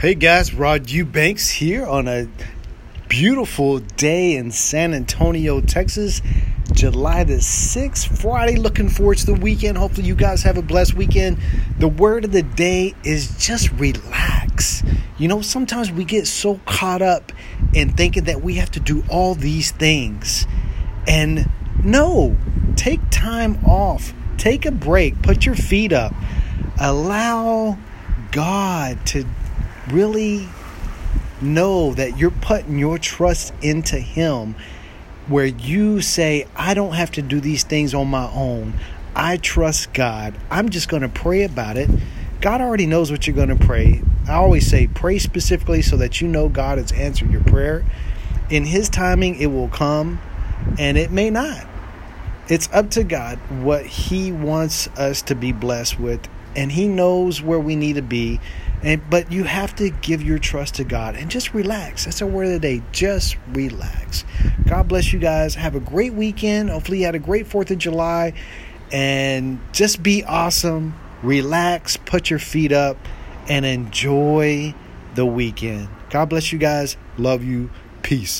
Hey guys, Rod Eubanks here on a beautiful day in San Antonio, Texas. July the 6th, Friday. Looking forward to the weekend. Hopefully, you guys have a blessed weekend. The word of the day is just relax. You know, sometimes we get so caught up in thinking that we have to do all these things. And no, take time off, take a break, put your feet up, allow God to really know that you're putting your trust into Him, where you say, I don't have to do these things on my own. I trust God. I'm just going to pray about it. God already knows what you're going to pray. I always say, pray specifically so that you know God has answered your prayer. In His timing, it will come, and it may not. It's up to God what He wants us to be blessed with, and He knows where we need to be and but you have to give your trust to God and just relax. That's our word of the day. Just relax. God bless you guys. Have a great weekend. Hopefully you had a great 4th of July and just be awesome. Relax, put your feet up and enjoy the weekend. God bless you guys. Love you. Peace.